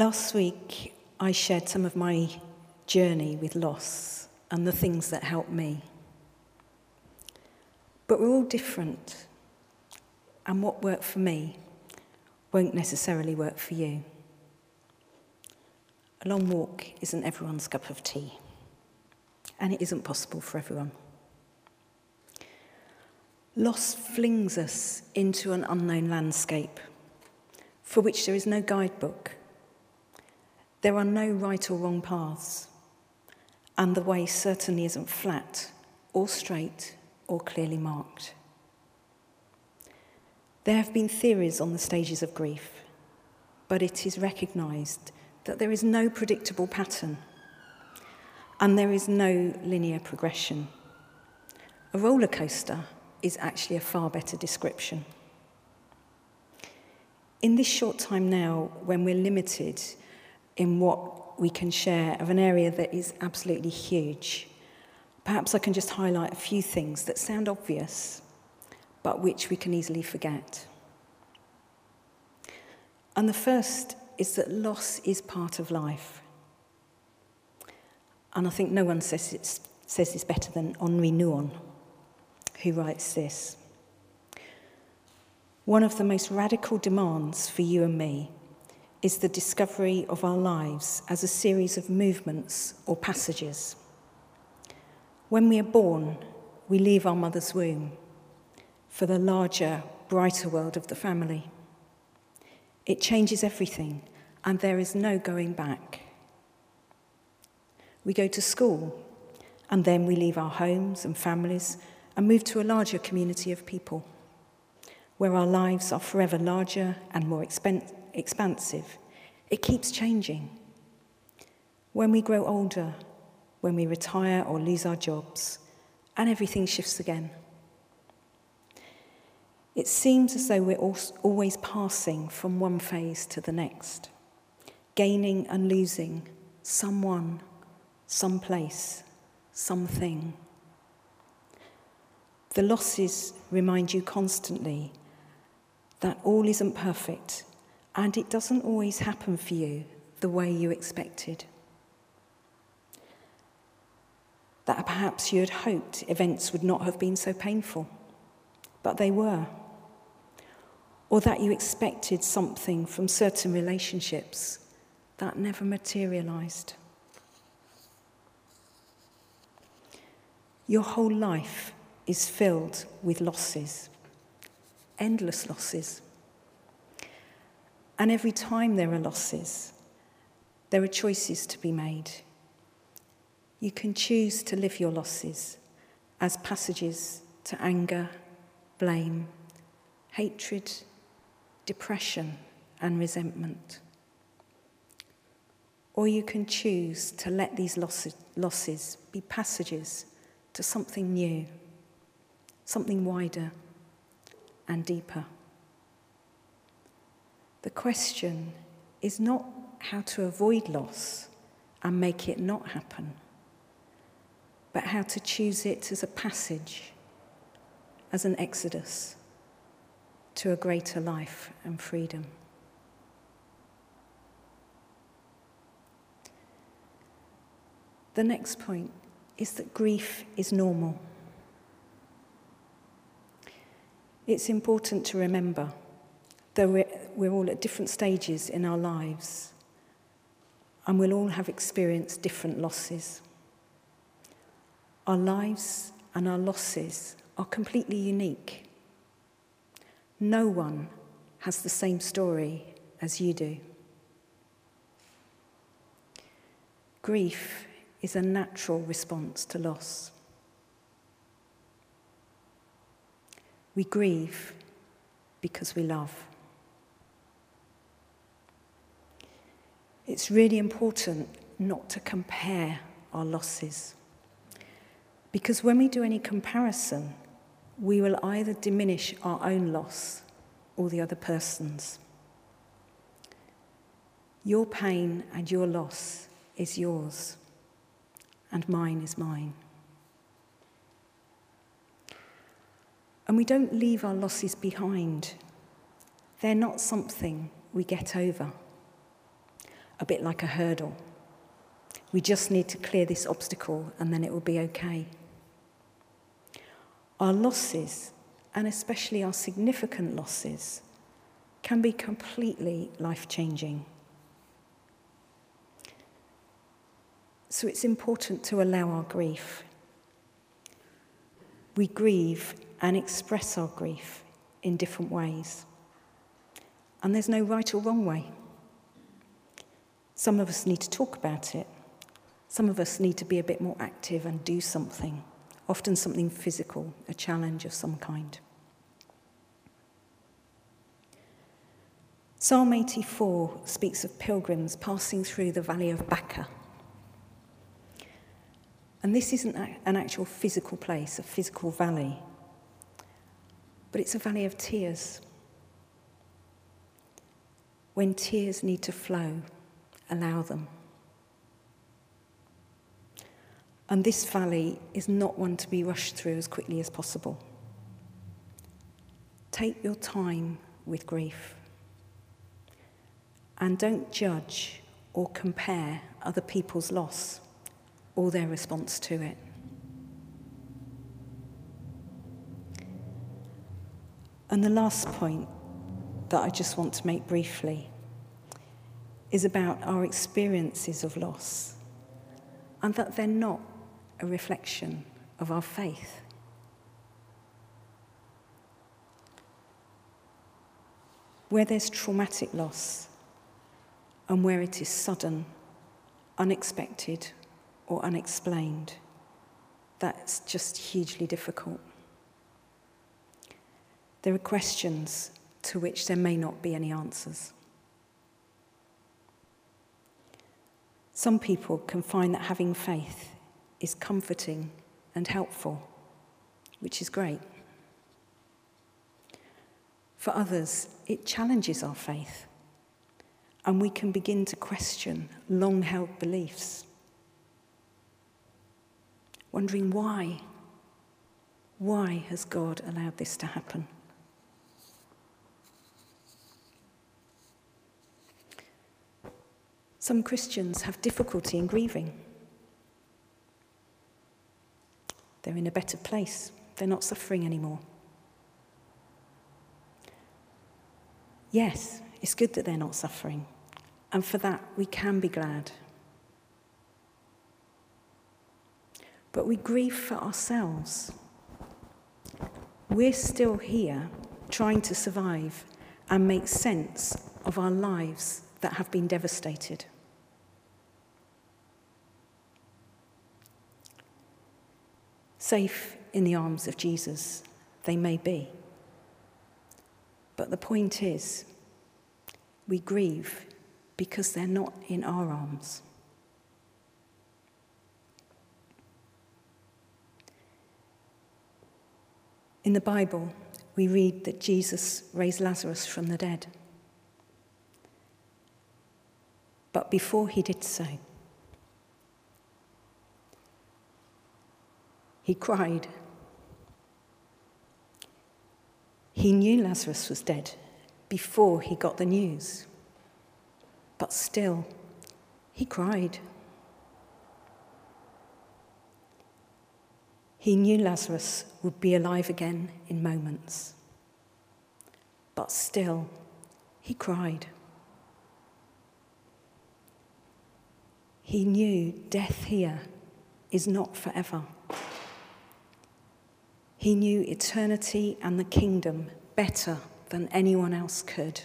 Last week, I shared some of my journey with loss and the things that helped me. But we're all different, and what worked for me won't necessarily work for you. A long walk isn't everyone's cup of tea, and it isn't possible for everyone. Loss flings us into an unknown landscape for which there is no guidebook there are no right or wrong paths, and the way certainly isn't flat or straight or clearly marked. There have been theories on the stages of grief, but it is recognised that there is no predictable pattern and there is no linear progression. A roller coaster is actually a far better description. In this short time now, when we're limited in what we can share of an area that is absolutely huge. Perhaps I can just highlight a few things that sound obvious, but which we can easily forget. And the first is that loss is part of life. And I think no one says, it, says this better than Henri Nouwen, who writes this. One of the most radical demands for you and me is the discovery of our lives as a series of movements or passages. When we are born, we leave our mother's womb for the larger, brighter world of the family. It changes everything, and there is no going back. We go to school, and then we leave our homes and families and move to a larger community of people, where our lives are forever larger and more expensive expansive. It keeps changing. When we grow older, when we retire or lose our jobs, and everything shifts again. It seems as though we're always passing from one phase to the next, gaining and losing someone, some place, something. The losses remind you constantly that all isn't perfect and it doesn't always happen for you the way you expected. That perhaps you had hoped events would not have been so painful, but they were. Or that you expected something from certain relationships that never materialized. Your whole life is filled with losses, endless losses. And every time there are losses, there are choices to be made. You can choose to live your losses as passages to anger, blame, hatred, depression, and resentment. Or you can choose to let these losses be passages to something new, something wider and deeper. The question is not how to avoid loss and make it not happen, but how to choose it as a passage, as an exodus to a greater life and freedom. The next point is that grief is normal. It's important to remember though we're, we're all at different stages in our lives, and we'll all have experienced different losses. Our lives and our losses are completely unique. No one has the same story as you do. Grief is a natural response to loss. We grieve because we love. It's really important not to compare our losses. Because when we do any comparison, we will either diminish our own loss or the other person's. Your pain and your loss is yours, and mine is mine. And we don't leave our losses behind, they're not something we get over. A bit like a hurdle. We just need to clear this obstacle and then it will be okay. Our losses, and especially our significant losses, can be completely life changing. So it's important to allow our grief. We grieve and express our grief in different ways. And there's no right or wrong way. Some of us need to talk about it. Some of us need to be a bit more active and do something, often something physical, a challenge of some kind. Psalm 84 speaks of pilgrims passing through the valley of Baca. And this isn't an actual physical place, a physical valley, but it's a valley of tears. When tears need to flow, allow them. And this valley is not one to be rushed through as quickly as possible. Take your time with grief. And don't judge or compare other people's loss or their response to it. And the last point that I just want to make briefly is about our experiences of loss and that they're not a reflection of our faith. Where there's traumatic loss and where it is sudden, unexpected, or unexplained, that's just hugely difficult. There are questions to which there may not be any answers. Some people can find that having faith is comforting and helpful, which is great. For others, it challenges our faith, and we can begin to question long held beliefs, wondering why. Why has God allowed this to happen? Some Christians have difficulty in grieving. They're in a better place, they're not suffering anymore. Yes, it's good that they're not suffering, and for that we can be glad. But we grieve for ourselves. We're still here trying to survive and make sense of our lives that have been devastated. Safe in the arms of Jesus, they may be. But the point is, we grieve because they're not in our arms. In the Bible, we read that Jesus raised Lazarus from the dead. But before he did so, he cried. He knew Lazarus was dead before he got the news, but still, he cried. He knew Lazarus would be alive again in moments, but still, he cried. He knew death here is not forever. He knew eternity and the kingdom better than anyone else could.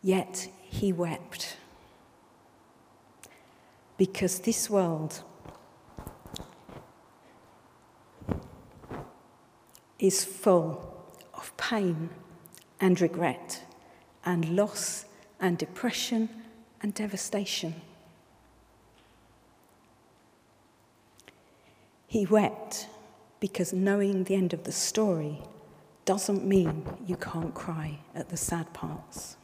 Yet he wept. Because this world is full of pain and regret and loss and depression and devastation. He wept because knowing the end of the story doesn't mean you can't cry at the sad parts.